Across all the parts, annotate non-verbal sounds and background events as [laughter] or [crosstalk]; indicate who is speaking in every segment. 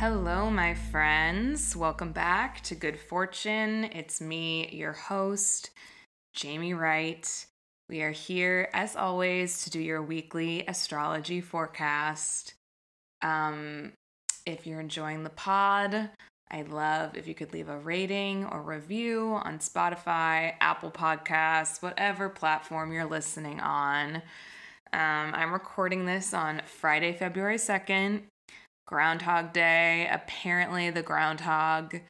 Speaker 1: Hello, my friends. Welcome back to Good Fortune. It's me, your host, Jaime Wright. We are here, as always, to do your weekly astrology forecast. Um, if you're enjoying the pod, I'd love if you could leave a rating or review on Spotify, Apple Podcasts, whatever platform you're listening on. Um, I'm recording this on Friday, February 2nd, Groundhog Day. Apparently, the groundhog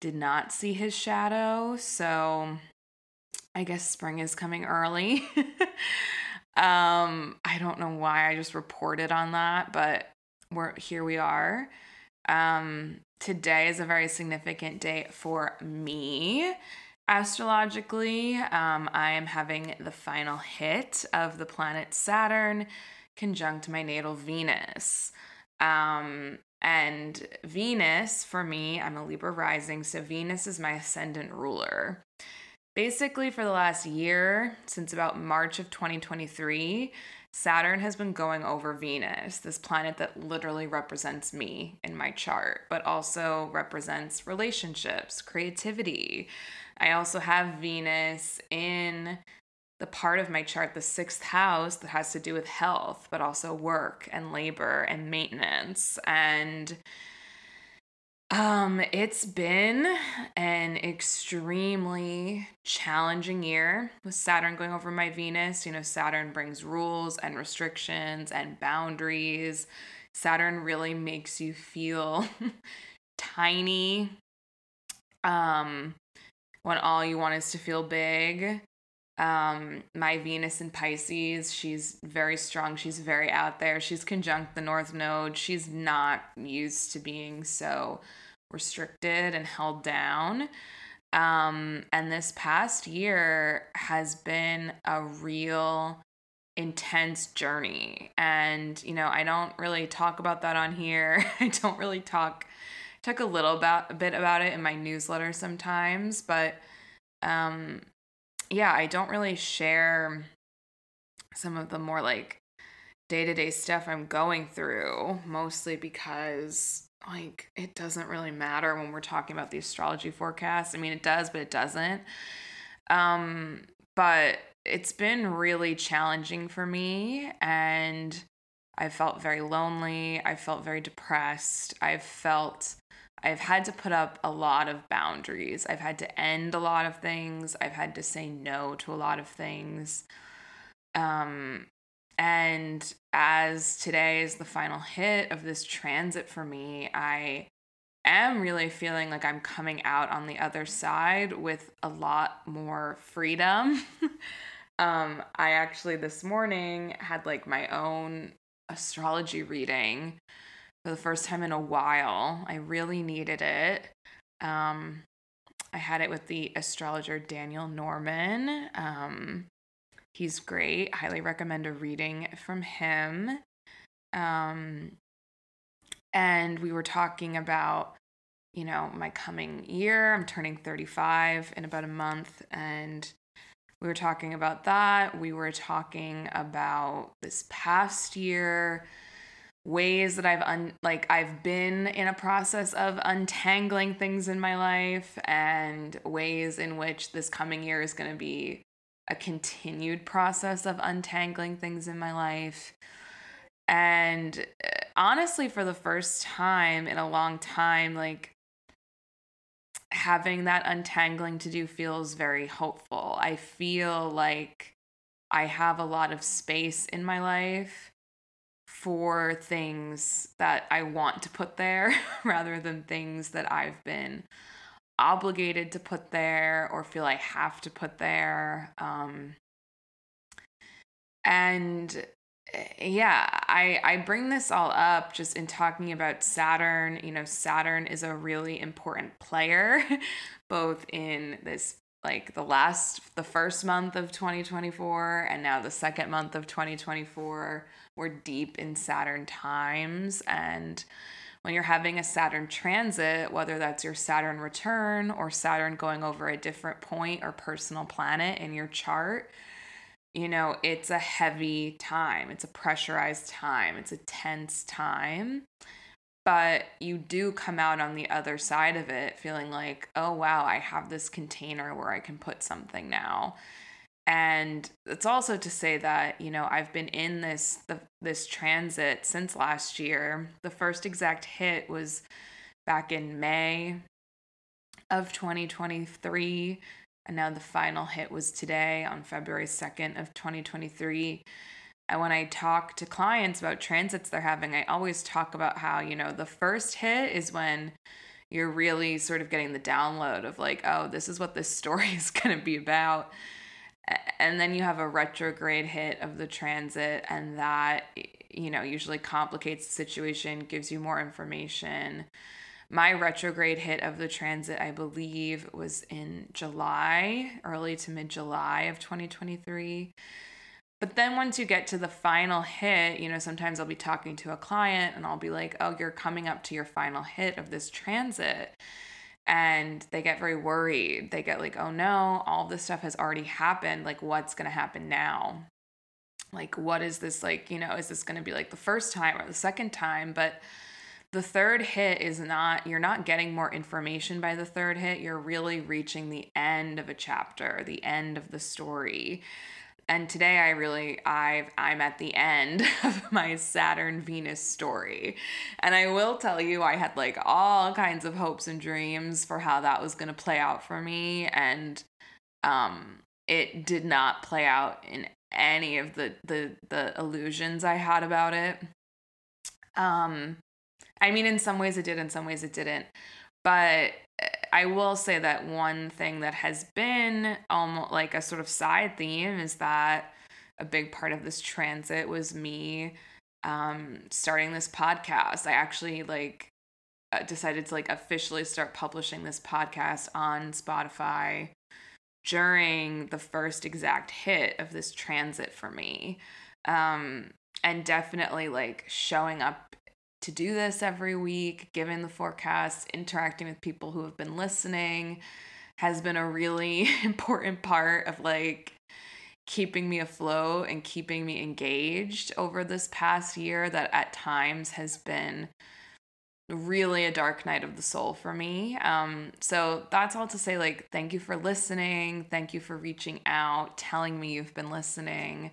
Speaker 1: did not see his shadow, so I guess spring is coming early. [laughs] um, I don't know why I just reported on that, but we're here we are. Um, today is a very significant day for me. Astrologically, um, I am having the final hit of the planet Saturn conjunct my natal Venus. Um, and Venus, for me, I'm a Libra rising, so Venus is my ascendant ruler. Basically, for the last year, since about March of 2023, Saturn has been going over Venus, this planet that literally represents me in my chart, but also represents relationships, creativity. I also have Venus in the part of my chart, the sixth house, that has to do with health, but also work and labor and maintenance. And um, it's been an extremely challenging year with Saturn going over my Venus. You know, Saturn brings rules and restrictions and boundaries. Saturn really makes you feel [laughs] tiny. Um, when all you want is to feel big. Um, my Venus in Pisces, she's very strong. She's very out there. She's conjunct the North Node. She's not used to being so restricted and held down. Um, and this past year has been a real intense journey. And, you know, I don't really talk about that on here. [laughs] I don't really talk talk a little about a bit about it in my newsletter sometimes, but um yeah, I don't really share some of the more like day-to-day stuff I'm going through, mostly because like it doesn't really matter when we're talking about the astrology forecast. I mean, it does, but it doesn't. Um, but it's been really challenging for me and I felt very lonely. I felt very depressed. I've felt I've had to put up a lot of boundaries. I've had to end a lot of things. I've had to say no to a lot of things. Um, and as today is the final hit of this transit for me, I am really feeling like I'm coming out on the other side with a lot more freedom. [laughs] um, I actually this morning had like my own astrology reading for the first time in a while. I really needed it. Um, I had it with the astrologer Daniel Norman. Um, He's great. Highly recommend a reading from him. Um, and we were talking about, you know, my coming year. I'm turning 35 in about a month. And we were talking about that. We were talking about this past year ways that I've un like I've been in a process of untangling things in my life and ways in which this coming year is going to be a continued process of untangling things in my life. And uh, honestly, for the first time in a long time, like having that untangling to do feels very hopeful. I feel like I have a lot of space in my life for things that I want to put there [laughs] rather than things that I've been obligated to put there or feel I have to put there. Um, and eh, yeah, I I bring this all up just in talking about Saturn. You know, Saturn is a really important player, [laughs] both in this like the last the first month of 2024 and now the second month of 2024 we're deep in saturn times and when you're having a Saturn transit, whether that's your Saturn return or Saturn going over a different point or personal planet in your chart, you know, it's a heavy time. It's a pressurized time. It's a tense time. But you do come out on the other side of it feeling like, oh, wow, I have this container where I can put something now. And it's also to say that, you know, I've been in this the, this transit since last year. The first exact hit was back in May of 2023, and now the final hit was today on February 2nd of 2023. And when I talk to clients about transits they're having, I always talk about how, you know, the first hit is when you're really sort of getting the download of like, oh, this is what this story [laughs] is going to be about. And then you have a retrograde hit of the transit, and that, you know, usually complicates the situation, gives you more information. My retrograde hit of the transit, I believe, was in July, early to mid July of 2023. But then once you get to the final hit, you know, sometimes I'll be talking to a client and I'll be like, oh, you're coming up to your final hit of this transit. And they get very worried. They get like, oh no, all this stuff has already happened. Like, what's going to happen now? Like, what is this like? You know, is this going to be like the first time or the second time? But the third hit is not, you're not getting more information by the third hit. You're really reaching the end of a chapter, the end of the story and today i really i've i'm at the end [laughs] of my saturn venus story. And i will tell you i had like all kinds of hopes and dreams for how that was going to play out for me. And um it did not play out in any of the the the illusions i had about it. Um i mean in some ways it did in some ways it didn't. But I will say that one thing that has been almost like a sort of side theme is that a big part of this transit was me um, starting this podcast. I actually like uh, decided to like officially start publishing this podcast on Spotify during the first exact hit of this transit for me. Um, and definitely like showing up to do this every week, given the forecast, interacting with people who have been listening has been a really [laughs] important part of like keeping me afloat and keeping me engaged over this past year that at times has been really a dark night of the soul for me. Um, so that's all to say, like, thank you for listening. Thank you for reaching out, telling me you've been listening.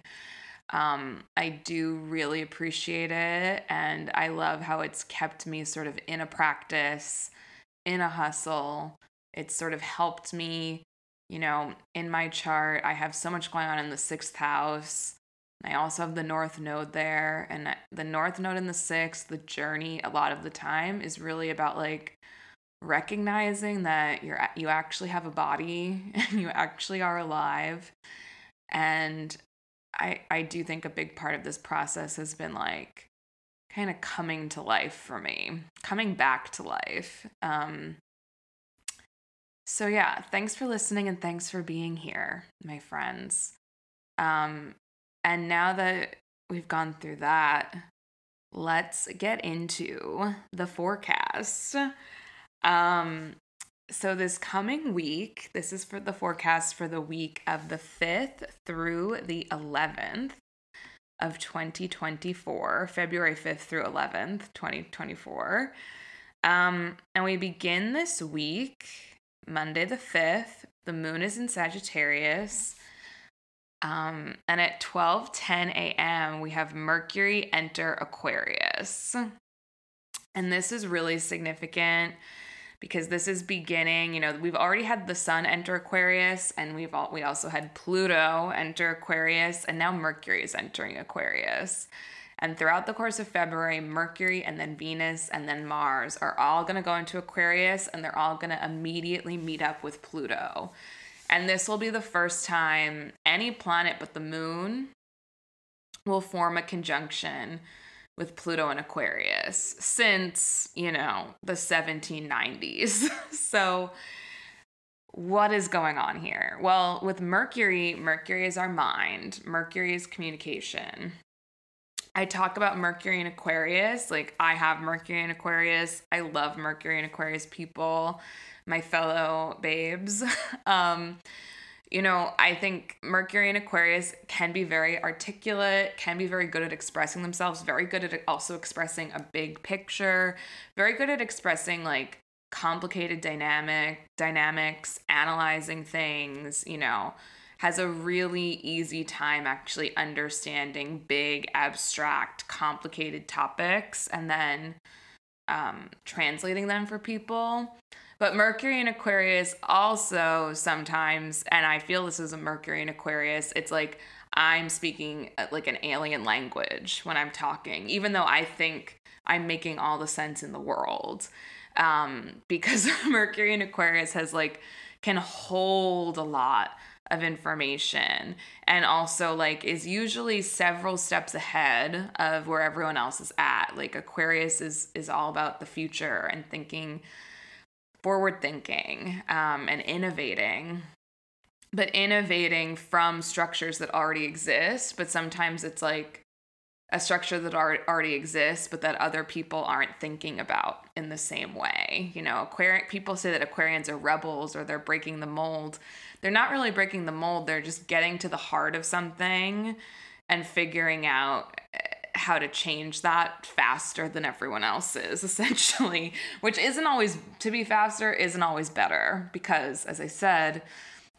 Speaker 1: Um, I do really appreciate it. And I love how it's kept me sort of in a practice, in a hustle. It's sort of helped me, you know, in my chart. I have so much going on in the sixth house. I also have the North Node there. And the North Node in the sixth, the journey a lot of the time is really about like recognizing that you're you actually have a body [laughs] and you actually are alive and I I do think a big part of this process has been like kind of coming to life for me, coming back to life. Um so yeah, thanks for listening and thanks for being here, my friends. Um and now that we've gone through that, let's get into the forecast. Um so this coming week, this is for the forecast for the week of the 5th through the 11th of 2024, February 5th through 11th, 2024. Um, and we begin this week, Monday the 5th. The moon is in Sagittarius. Um, and at 12:10 a.m., we have Mercury enter Aquarius. And this is really significant because this is beginning, you know, we've already had the sun enter Aquarius and we've all, we also had Pluto enter Aquarius and now Mercury is entering Aquarius. And throughout the course of February, Mercury and then Venus and then Mars are all going to go into Aquarius and they're all going to immediately meet up with Pluto. And this will be the first time any planet but the moon will form a conjunction with Pluto and Aquarius since, you know, the 1790s. [laughs] so, what is going on here? Well, with Mercury, Mercury is our mind, Mercury is communication. I talk about Mercury and Aquarius. Like, I have Mercury and Aquarius. I love Mercury and Aquarius people, my fellow babes. [laughs] um, you know, I think Mercury and Aquarius can be very articulate, can be very good at expressing themselves, very good at also expressing a big picture, very good at expressing like complicated dynamic dynamics, analyzing things, you know, has a really easy time actually understanding big, abstract, complicated topics and then um, translating them for people. But Mercury and Aquarius also sometimes, and I feel this is a Mercury and Aquarius, it's like I'm speaking uh, like an alien language when I'm talking, even though I think I'm making all the sense in the world. Um, because [laughs] Mercury and Aquarius has like, can hold a lot of information and also like is usually several steps ahead of where everyone else is at like aquarius is is all about the future and thinking forward thinking um, and innovating but innovating from structures that already exist but sometimes it's like a structure that already exists but that other people aren't thinking about in the same way. You know aquarian people say that aquarians are rebels or they're breaking the mold. They're not really breaking the mold they're just getting to the heart of something and figuring out how to change that faster than everyone else is [laughs] essentially which isn't always to be faster isn't always better because as i said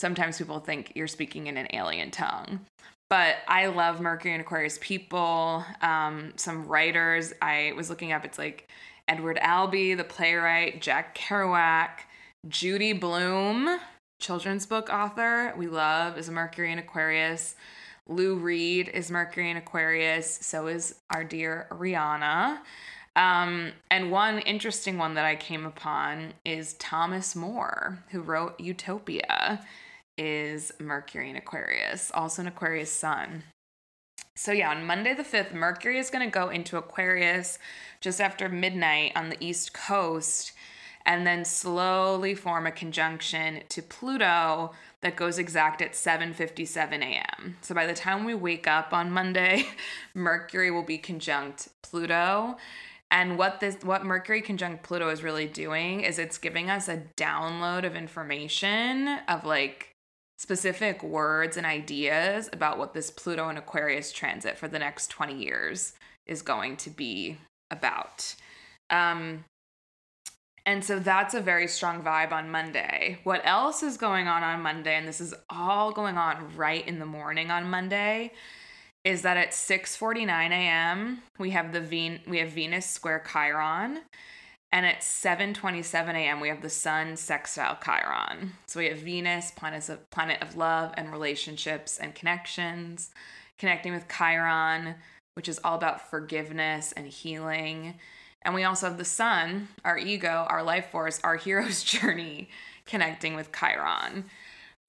Speaker 1: sometimes people think you're speaking in an alien tongue. But i love mercury and aquarius people. Um, some writers i was looking up it's like edward albee the playwright jack kerouac judy blume children's book author we love is a mercury and aquarius Lou Reed is Mercury in Aquarius. So is our dear Rihanna. Um, and one interesting one that I came upon is Thomas More, who wrote Utopia, is Mercury in Aquarius, also an Aquarius sun. So, yeah, on Monday the 5th, Mercury is going to go into Aquarius just after midnight on the East Coast and then slowly form a conjunction to Pluto that goes exact at 7:57 a.m. So by the time we wake up on Monday, [laughs] Mercury will be conjunct Pluto. And what this what Mercury conjunct Pluto is really doing is it's giving us a download of information of like specific words and ideas about what this Pluto and Aquarius transit for the next 20 years is going to be about. Um, and so that's a very strong vibe on Monday. What else is going on on Monday, and this is all going on right in the morning on Monday, is that at 6:49 a.m. we have the Ven- we have Venus square Chiron, and at 7:27 a.m. we have the Sun sextile Chiron. So we have Venus, planet of planet of love and relationships and connections, connecting with Chiron, which is all about forgiveness and healing and we also have the sun, our ego, our life force, our hero's [laughs] journey connecting with Chiron.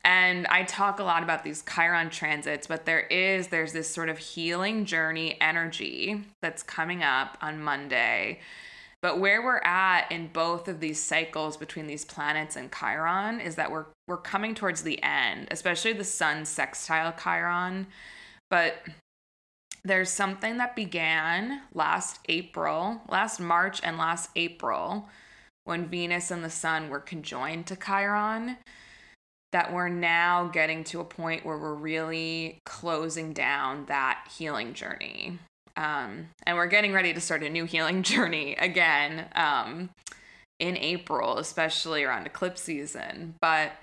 Speaker 1: And I talk a lot about these Chiron transits, but there is there's this sort of healing journey energy that's coming up on Monday. But where we're at in both of these cycles between these planets and Chiron is that we're we're coming towards the end, especially the sun sextile Chiron. But there's something that began last April, last March and last April, when Venus and the Sun were conjoined to Chiron, that we're now getting to a point where we're really closing down that healing journey. Um, and we're getting ready to start a new healing [laughs] journey again um, in April, especially around eclipse season. But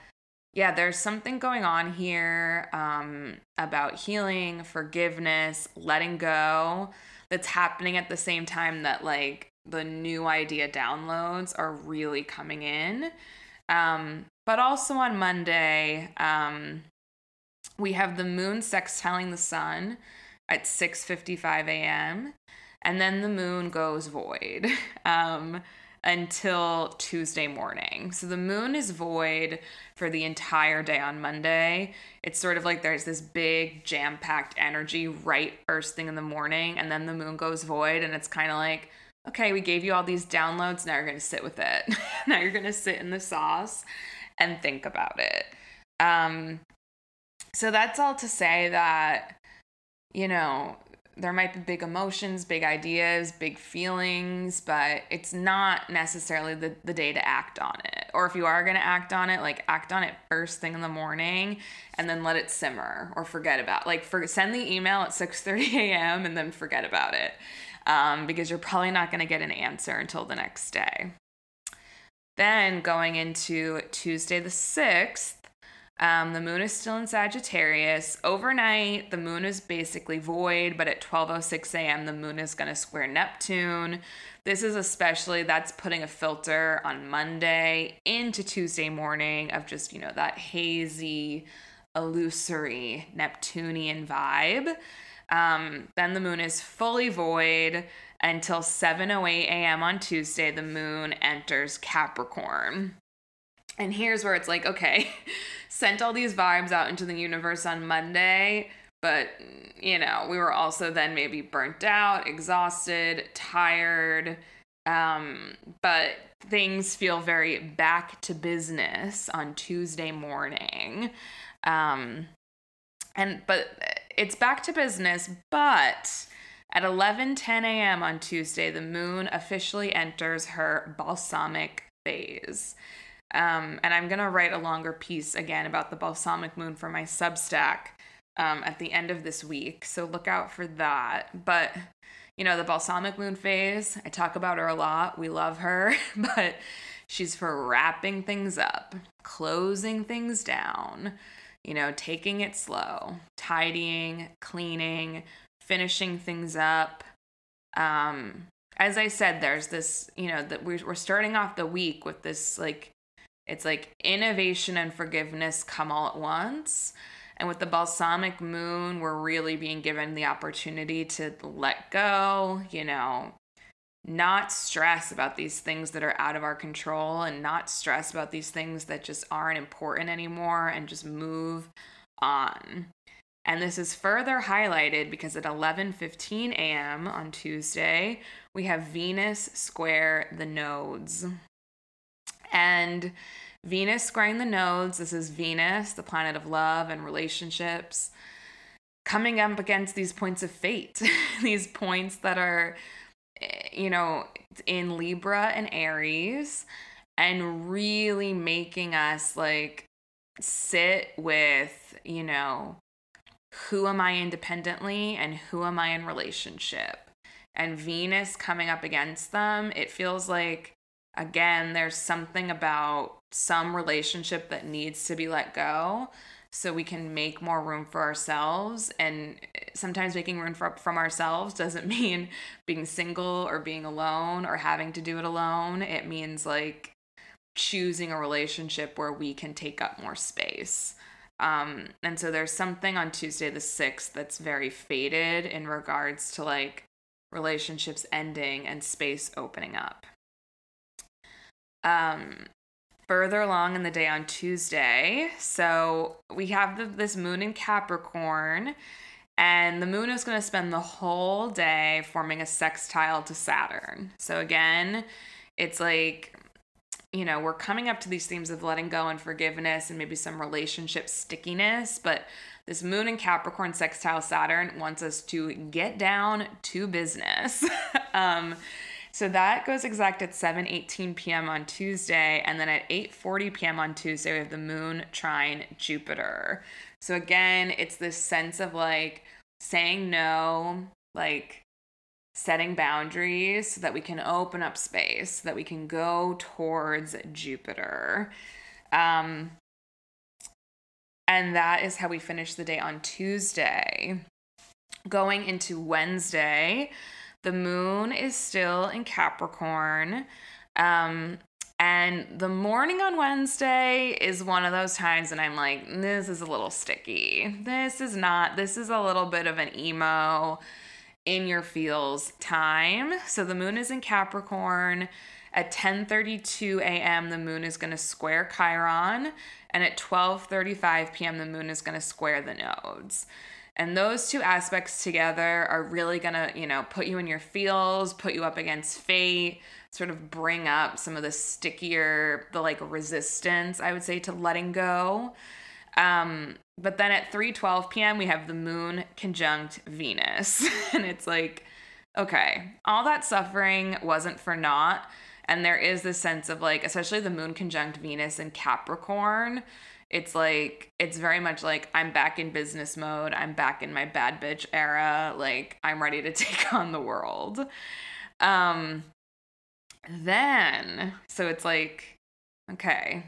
Speaker 1: yeah, there's something going on here um, about healing, forgiveness, letting go that's happening at the same time that like the new idea downloads are really coming in. Um, but also on Monday, um, we have the moon sextiling the sun at 6:55 a.m. and then the moon goes void. [laughs] Until Tuesday morning. So the moon is void for the entire day on Monday. It's sort of like there's this big jam packed energy right first thing in the morning, and then the moon goes void, and it's kind of like, okay, we gave you all these downloads. Now you're going to sit with it. [laughs] now you're going to sit in the sauce and think about it. Um, so that's all to say that, you know, there might be big emotions, big ideas, big feelings, but it's not necessarily the, the day to act on it. Or if you are going to act on it, like act on it first thing in the morning and then let it simmer or forget about like for send the email at 6:30 a.m. and then forget about it. Um, because you're probably not going to get an answer until the next day. Then going into Tuesday the 6th, um, the moon is still in Sagittarius. Overnight, the moon is basically void, but at 12:06 a.m., the moon is going to square Neptune. This is especially that's putting a filter on Monday into Tuesday morning of just you know that hazy, illusory Neptunian vibe. Um, then the moon is fully void until 7:08 a.m. on Tuesday. The moon enters Capricorn. And here's where it's like, okay, [laughs] sent all these vibes out into the universe on Monday, but you know, we were also then maybe burnt out, exhausted, tired. Um, but things feel very back to business on Tuesday morning. Um, and but it's back to business, but at 11:10 a.m. on Tuesday, the moon officially enters her balsamic phase. Um, and I'm going to write a longer piece again about the balsamic moon for my Substack um, at the end of this week. So look out for that. But, you know, the balsamic moon phase, I talk about her a lot. We love her, [laughs] but she's for wrapping things up, closing things down, you know, taking it slow, tidying, cleaning, finishing things up. Um, as I said, there's this, you know, that we're, we're starting off the week with this like it's like innovation and forgiveness come all at once. And with the balsamic moon, we're really being given the opportunity to let go, you know, not stress about these things that are out of our control and not stress about these things that just aren't important anymore and just move on. And this is further highlighted because at 11:15 a.m. on Tuesday, we have Venus square the nodes. And Venus squaring the nodes, this is Venus, the planet of love and relationships, coming up against these points of fate, [laughs] these points that are, eh, you know, in Libra and Aries, and really making us like sit with, you know, who am I independently and who am I in relationship? And Venus coming up against them, it feels like again, there's something about some relationship that needs to be let go so we can make more room for ourselves. And sometimes making room for, from ourselves doesn't [laughs] mean being single or being alone or having to do it alone. It means like choosing a relationship where we can take up more space. Um, and so there's something on tuesday the 6th that's very faded in regards to like relationships ending and space opening up um, further along in the day on Tuesday. So we have the, this moon in Capricorn, and the moon is going to spend the whole day forming a sextile to Saturn. So again, it's like, you know, we're coming up to these themes of letting go and forgiveness and maybe some relationship stickiness, but this moon in Capricorn sextile Saturn wants us to get down to business. [laughs] um, so that goes exact at 7:18 p.m. on Tuesday and then at 8:40 p.m. on Tuesday we have the moon trine Jupiter. So again, it's this sense of like saying no, like setting boundaries so that we can open up space, so that we can go towards Jupiter. Um, and that is how we finish the day on Tuesday. Going into Wednesday, the moon is still in Capricorn. Um, and the morning on Wednesday is one of those times and I'm like, this is a little sticky. This is not, this is a little bit of an emo in your feels time. So the moon is in Capricorn. At 10:32 a.m., the moon is going to square Chiron, and at 12:35 p.m., the moon is going to square the nodes. And those two aspects together are really gonna, you know, put you in your feels, put you up against fate, sort of bring up some of the stickier, the like resistance, I would say, to letting go. Um, but then at 3:12 p.m. we have the moon conjunct Venus. [laughs] and it's like okay, all that suffering wasn't for naught. And there is this sense of like, especially the moon conjunct Venus in Capricorn, it's like it's very much like I'm back in business mode. I'm back in my bad bitch era. Like I'm ready to [laughs] take on the world. Um then so it's like okay,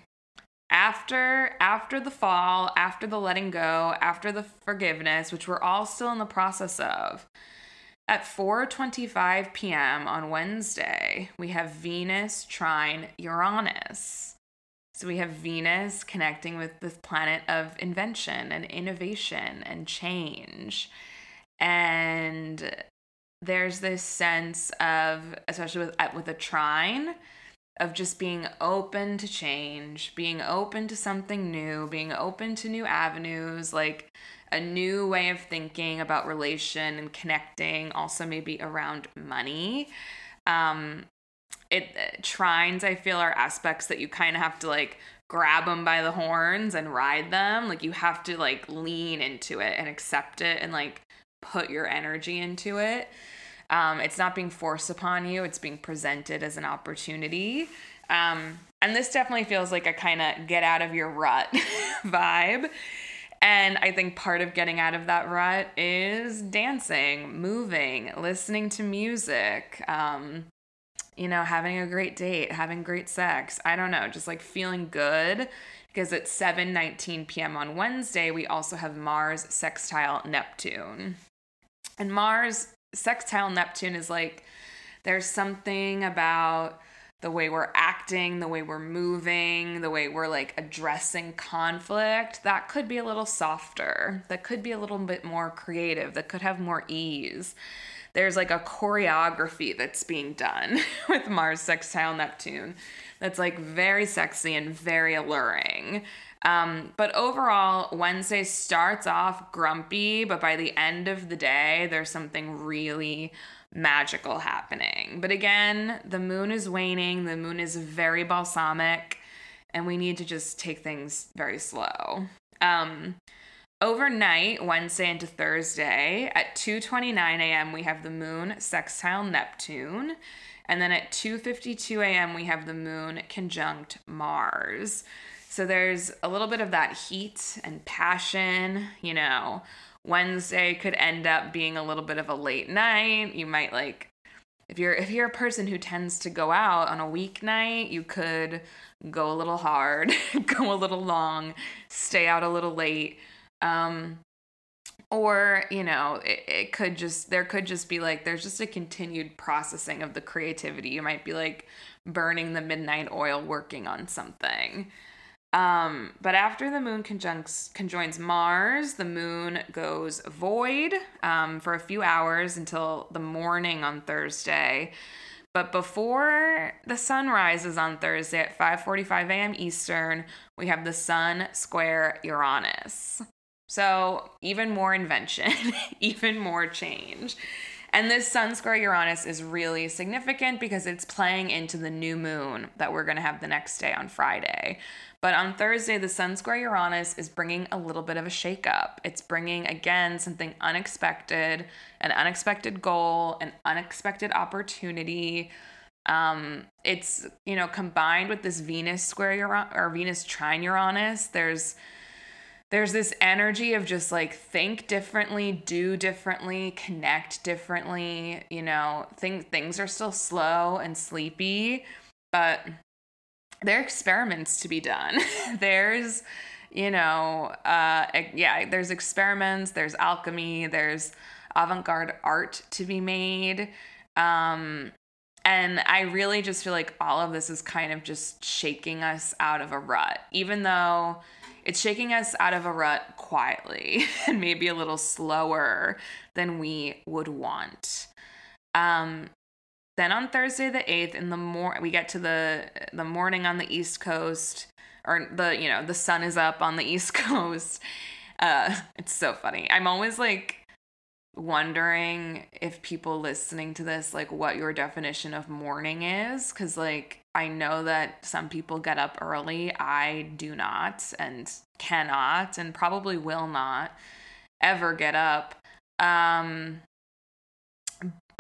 Speaker 1: after after the fall, after the letting go, after the forgiveness, which we're all still in the process of. At 4:25 p.m. on Wednesday, we have Venus trine Uranus. So we have Venus connecting with this planet of invention and innovation and change. And there's this sense of, especially with, with a trine, of just being open to change, being open to something new, being open to new avenues, like a new way of thinking about relation and connecting, also maybe around money. Um, it trines i feel are aspects that you kind of have to like grab them by the horns and ride them. Like you have to like lean into it and accept it and like put your energy into it. Um, it's not being forced upon you it's being presented as an opportunity. Um, and this definitely feels like a kind of get out of your rut [laughs] vibe. And I think part of getting out of that rut is dancing, moving, listening to music, um, you know, having a great date, having great sex. I don't know, just like feeling good. Because at 7:19 p.m. on Wednesday, we also have Mars sextile Neptune. And Mars sextile Neptune is like there's something about the way we're acting, the way we're moving, the way we're like addressing conflict, that could be a little softer. That could be a little bit more creative. That could have more ease there's like a choreography that's being done [laughs] with Mars sextile Neptune that's like very sexy and very alluring. Um, but overall, Wednesday starts off grumpy, but by the end of the day, there's something really magical happening. But again, the moon is waning, the moon is very balsamic, and we need to just take things very slow. Um, Overnight, Wednesday into Thursday, at 2:29 a.m. we have the moon sextile Neptune, and then at 2:52 a.m. we have the moon conjunct Mars. So there's a little bit of that heat and passion, you know. Wednesday could end up being a little bit of a late night. You might like if you're if you're a person who tends to go out on a weeknight, you could go a little hard, [laughs] go a little long, stay out a little late um, or, you know, it, it could just, there could just be like, there's just a continued processing of the creativity. You might be like burning the midnight oil working on something. Um, but after the moon conjuncts conjoins Mars, the moon goes void um, for a few hours until the morning on Thursday. But before the sun rises on Thursday at 5:45 a.m. Eastern, we have the sun square Uranus. So, even more invention, [laughs] even more change. And this Sun square Uranus is really significant because it's playing into the new moon that we're going to have the next day on Friday. But on Thursday, the Sun square Uranus is bringing a little bit of a shakeup. It's bringing, again, something unexpected, an unexpected goal, an unexpected opportunity. Um, it's, you know, combined with this Venus square Uranus or Venus trine Uranus, there's there's this energy of just like think differently, do differently, connect differently. You know, things things are still slow and sleepy, but there are experiments to be done. [laughs] there's, you know, uh, yeah, there's experiments, there's alchemy, there's avant-garde art to be made. Um, and I really just feel like all of this is kind of just shaking us out of a rut, even though it's shaking us out of a rut quietly [laughs] and maybe a little slower than we would want. Um, then on Thursday the 8th in the mor we get to the the morning on the East Coast or the you know the sun is up on the [laughs] East Coast. Uh, it's so funny. I'm always like wondering if people listening to this like what your definition of morning is cuz like I know that some people get up early. I do not and cannot and probably will not ever get up um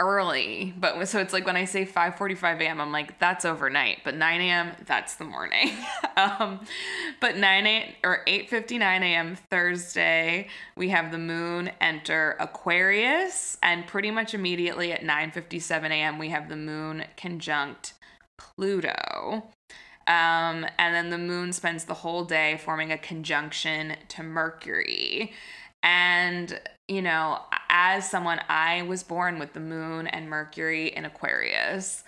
Speaker 1: early but so it's like when i say 5.45 a.m i'm like that's overnight. But 9 a.m that's the morning. [laughs] Um but 9 a, or 8.59 a.m thursday we have the moon enter aquarius and pretty much immediately at 9.57 a.m we have the moon conjunct pluto. Um, and then the moon spends the whole day forming a conjunction to mercury. And, you know, as someone, I was born with the moon and Mercury in Aquarius.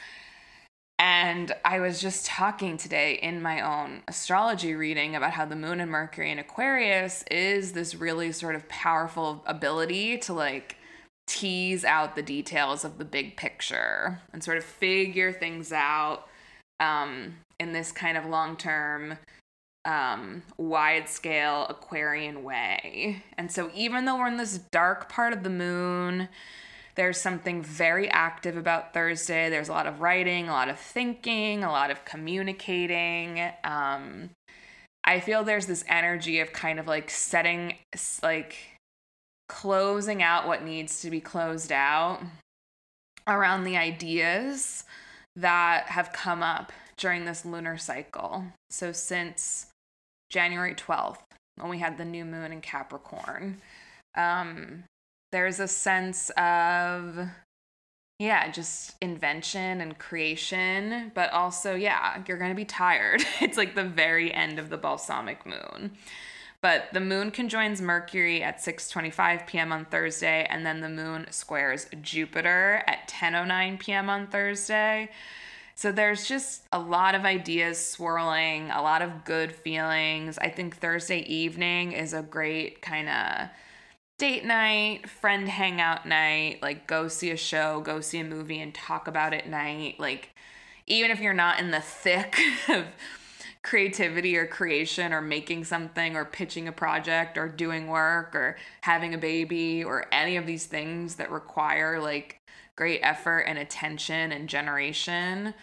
Speaker 1: And I was just talking today in my own astrology reading about how the moon and Mercury in Aquarius is this really sort of powerful ability to like tease out the details of the big picture and sort of figure things out um, in this kind of long term um, wide scale Aquarian way. And so, even though we're in this dark part of the moon, there's something very active about Thursday. There's a lot of writing, a lot of thinking, a lot of communicating. Um, I feel there's this energy of kind of like setting, like closing out what needs to be closed out around the ideas that have come up during this lunar cycle. So, since January 12th, when we had the new moon in Capricorn. Um, there's a sense of, yeah, just invention and creation, but also, yeah, you're going to be tired. [laughs] it's like the very end of the balsamic moon. But the moon conjoins Mercury at 6:25 p.m. on Thursday and then the moon squares Jupiter at 10:09 p.m. on Thursday. So there's just a lot of ideas swirling, a lot of good feelings. I think Thursday evening is a great kind of date night, friend hangout night, like go see a show, go see a movie and talk about it night. Like even if you're not in the thick [laughs] of creativity or creation or making something or pitching a project or doing work or having a baby or any of these things that require like great effort and attention and generation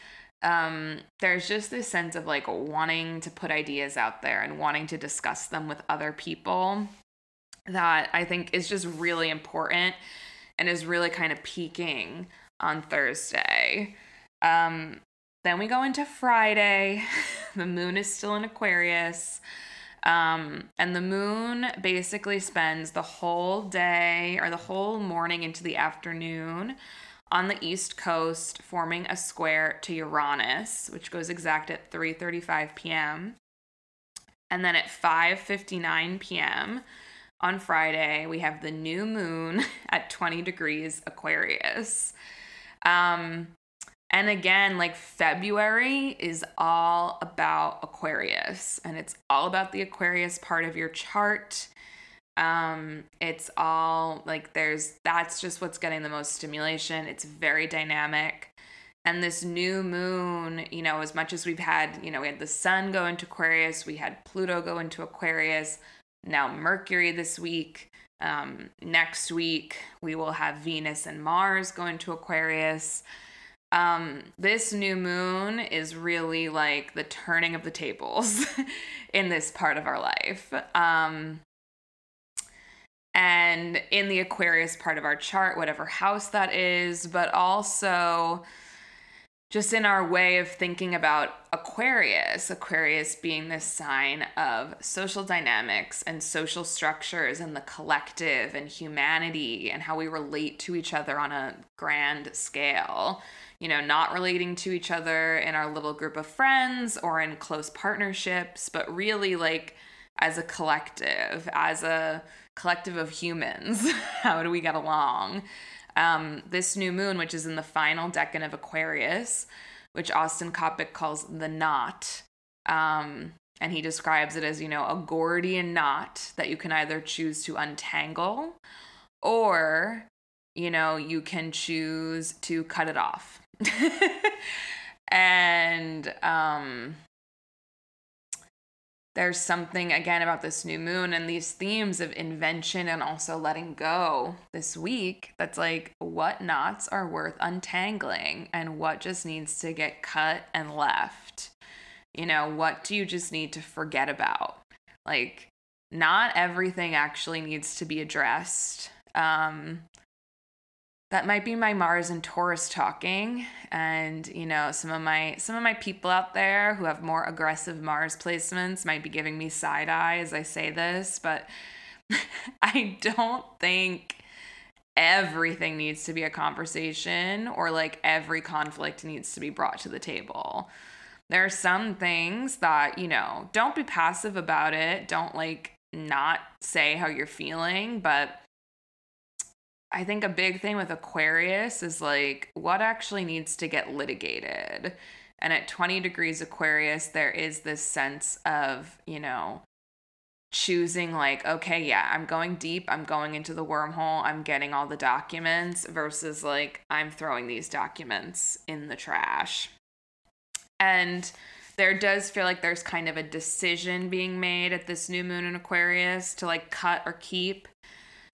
Speaker 1: um, there's just this sense of like wanting to put ideas out there and wanting to discuss them with other people that I think is just really important and is really kind of peaking on Thursday. Um, then we go into Friday. [laughs] the moon is still in Aquarius. Um, and the moon basically spends the whole day or the whole morning into the afternoon on the east coast, forming a square to Uranus, which goes exact at 3:35 p.m. And then at 5:59 p.m. on Friday, we have the new moon [laughs] at 20 degrees Aquarius. Um, and again, like February is all about Aquarius, and it's all about the Aquarius part of your chart. Um, it's all like there's that's just what's getting the most stimulation. It's very dynamic. And this new moon, you know, as much as we've had, you know, we had the sun go into Aquarius, we had Pluto go into Aquarius, now Mercury this week. Um, next week, we will have Venus and Mars go into Aquarius. Um, this new moon is really like the turning of the tables [laughs] in this part of our life. Um, and in the Aquarius part of our chart, whatever house that is, but also just in our way of thinking about Aquarius, Aquarius being this sign of social dynamics and social structures and the collective and humanity and how we relate to each other on a grand scale. You know, not relating to each other in our little group of friends or in close partnerships, but really like as a collective, as a collective of humans. [laughs] How do we get along? Um, this new moon, which is in the final decan of Aquarius, which Austin Coppock calls the knot. Um, and he describes it as, you know, a Gordian knot that you can either choose to untangle or, you know, you can choose to cut it off. [laughs] and um, there's something again about this new moon and these themes of invention and also letting go this week that's like what knots are worth untangling and what just needs to get cut and left. You know, what do you just need to forget about? Like, not everything actually needs to be addressed. Um, that might be my Mars and Taurus talking and you know some of my some of my people out there who have more aggressive Mars placements might be giving me side eye as I say this but [laughs] I don't think everything needs to be a conversation or like every conflict needs to be brought to the table. There are some things that, you know, don't be passive about it. Don't like not say how you're feeling, but I think a big thing with Aquarius is like what actually needs to get litigated. And at 20 degrees Aquarius, there is this sense of, you know, choosing like, okay, yeah, I'm going deep, I'm going into the wormhole, I'm getting all the documents versus like, I'm throwing these documents in the trash. And there does feel like there's kind of a decision being made at this new moon in Aquarius to like cut or keep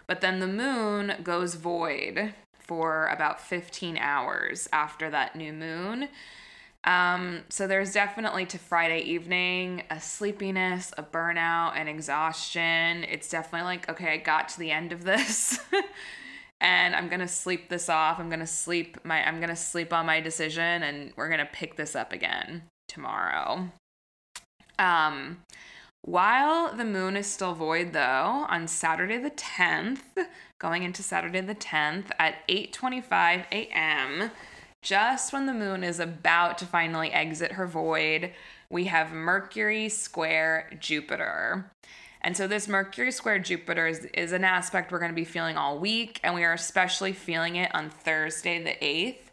Speaker 1: but then the moon goes void for about 15 hours after that new moon. Um, so there's definitely to Friday evening a sleepiness, a burnout, an exhaustion. It's definitely like, okay, I got to the end of this. [laughs] and I'm gonna sleep this off. I'm gonna sleep my I'm gonna sleep on my decision and we're gonna pick this up again tomorrow. Um while the moon is still void though, on Saturday the 10th, going into Saturday the 10th at 8:25 a.m., just when the moon is about to finally exit her void, we have Mercury square Jupiter. And so this Mercury square Jupiter is, is an aspect we're going to be feeling all week, and we are especially feeling it on Thursday the 8th,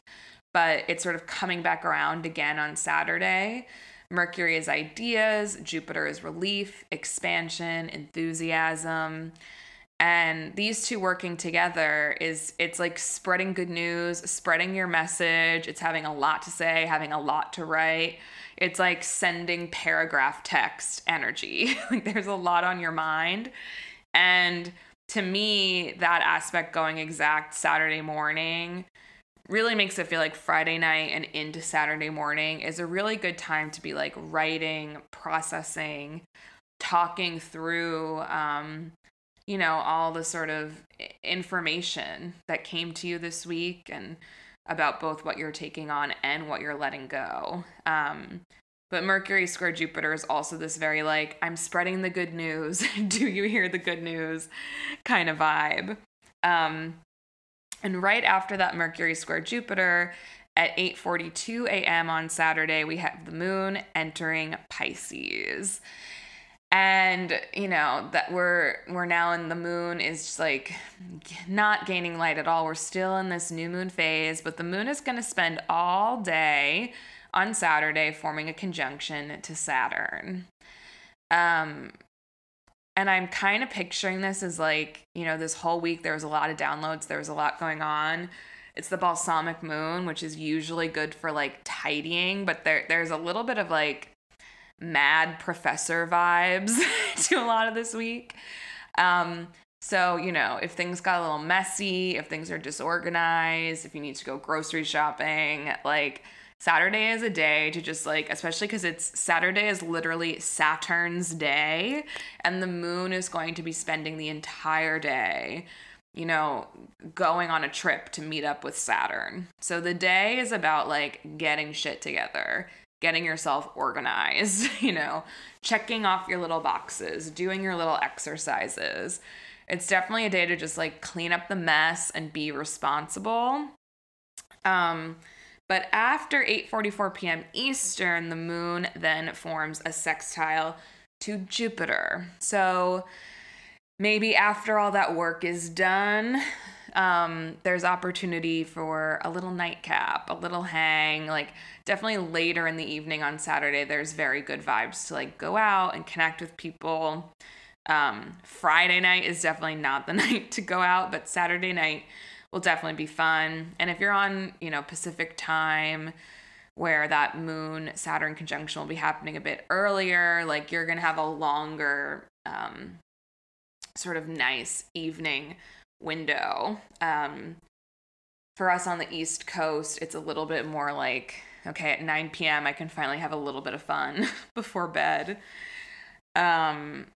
Speaker 1: but it's sort of coming back around again on Saturday. Mercury is ideas, Jupiter is relief, expansion, enthusiasm. And these two working together is it's like spreading good news, spreading your message. It's having a lot to say, having a lot to write. It's like sending paragraph text energy. [laughs] like there's a lot on your mind. And to me, that aspect going exact Saturday morning really makes it feel like Friday night and into Saturday morning is a really good time to be like writing, processing, talking through, um, you know, all the sort of information that came to you this week and about both what you're taking on and what you're letting go. Um, but Mercury square Jupiter is also this very like, I'm spreading the good news. [laughs] Do you hear the good news kind of vibe? Um, and right after that Mercury square Jupiter, at 8:42 a.m. on Saturday, we have the moon entering Pisces. And you know that we're we're now in the moon is just like not gaining light at all. We're still in this new moon phase, but the moon is going to spend all day on Saturday forming a conjunction to Saturn. Um, and I'm kind of picturing this as like, you know, this whole week there was a lot of downloads, there was a lot going on. It's the balsamic moon, which is usually good for like tidying, but there there's a little bit of like mad professor vibes [laughs] to a lot of this week. Um, so, you know, if things got a little messy, if things are disorganized, if you need to go grocery shopping, like Saturday is a day to just like, especially because it's Saturday is literally Saturn's day, and the moon is going to be spending the entire day, you know, going on a trip to meet up with Saturn. So the day is about like getting shit together, getting yourself organized, [laughs] you know, checking off your little boxes, doing your little exercises. It's definitely a day to just like clean up the mess and be responsible. Um, but after 8:44 p.m. Eastern, the moon then forms a sextile to Jupiter. So maybe after all that work is done, um, there's opportunity for a little nightcap, a little hang, like definitely later in the evening on Saturday, there's very good vibes to like go out and connect with people. Um, Friday night is definitely not the [laughs] night to go out, but Saturday night will definitely be fun. And if you're on, you know, Pacific time, where that moon Saturn conjunction will be happening a bit earlier. Like you're going to have a longer, um, sort of nice evening window. Um, for us on the East Coast, it's a little bit more like, okay, at 9 p.m., I can finally have a little bit of fun [laughs] before bed. Um,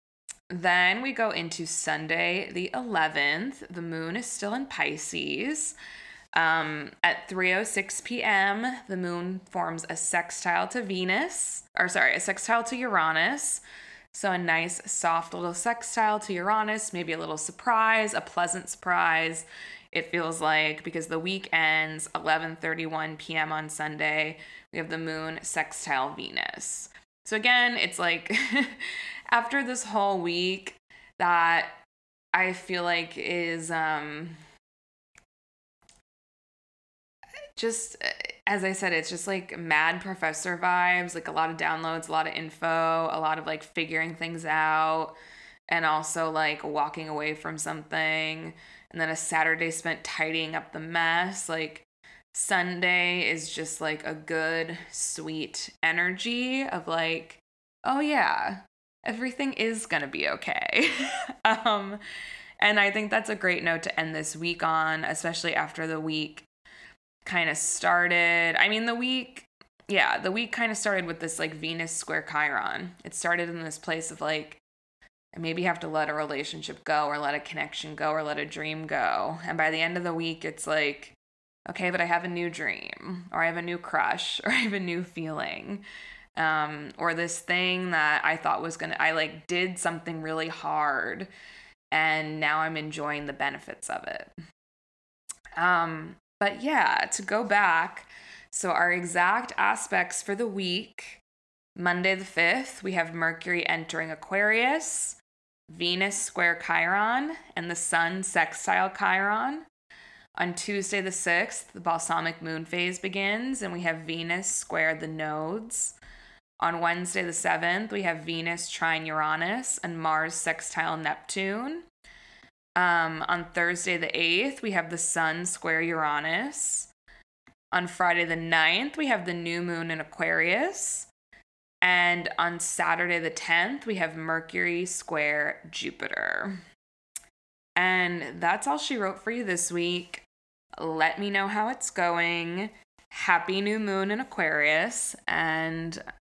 Speaker 1: then we go into Sunday, the 11th. The moon is still in Pisces. Um, at 3:06 p.m., the moon forms a sextile to Venus, or sorry, a sextile to Uranus. So a nice soft little sextile to Uranus, maybe a little surprise, a pleasant surprise. It feels like because the week ends 11:31 p.m. on Sunday, we have the moon sextile Venus. So again, it's like [laughs] after this whole week that I feel like is um just as I said, it's just like mad professor vibes, like a lot of downloads, a lot of info, a lot of like figuring things out, and also like walking away from something. And then a Saturday spent tidying up the mess. Like Sunday is just like a good, sweet energy of like, oh yeah, everything is gonna be okay. [laughs] um, and I think that's a great note to end this week on, especially after the week kind of started. I mean, the week, yeah, the week kind of started with this like Venus square Chiron. It started in this place of like, I maybe have to let a relationship go or let a connection go or let a dream go. And by the end of the week, it's like, okay, but I have a new dream or I have a new crush or I have a new feeling. Um, or this thing that I thought was gonna, I like did something really hard and now I'm enjoying the benefits of it. Um, but yeah, to go back, so our exact aspects for the week Monday the 5th, we have Mercury entering Aquarius, Venus square Chiron, and the Sun sextile Chiron. On Tuesday the 6th, the balsamic moon phase begins, and we have Venus square the nodes. On Wednesday the 7th, we have Venus trine Uranus and Mars sextile Neptune. Um, on Thursday, the 8th, we have the Sun square Uranus. On Friday, the 9th, we have the new moon in Aquarius. And on Saturday, the 10th, we have Mercury square Jupiter. And that's all she wrote for you this week. Let me know how it's going. Happy new moon in Aquarius. And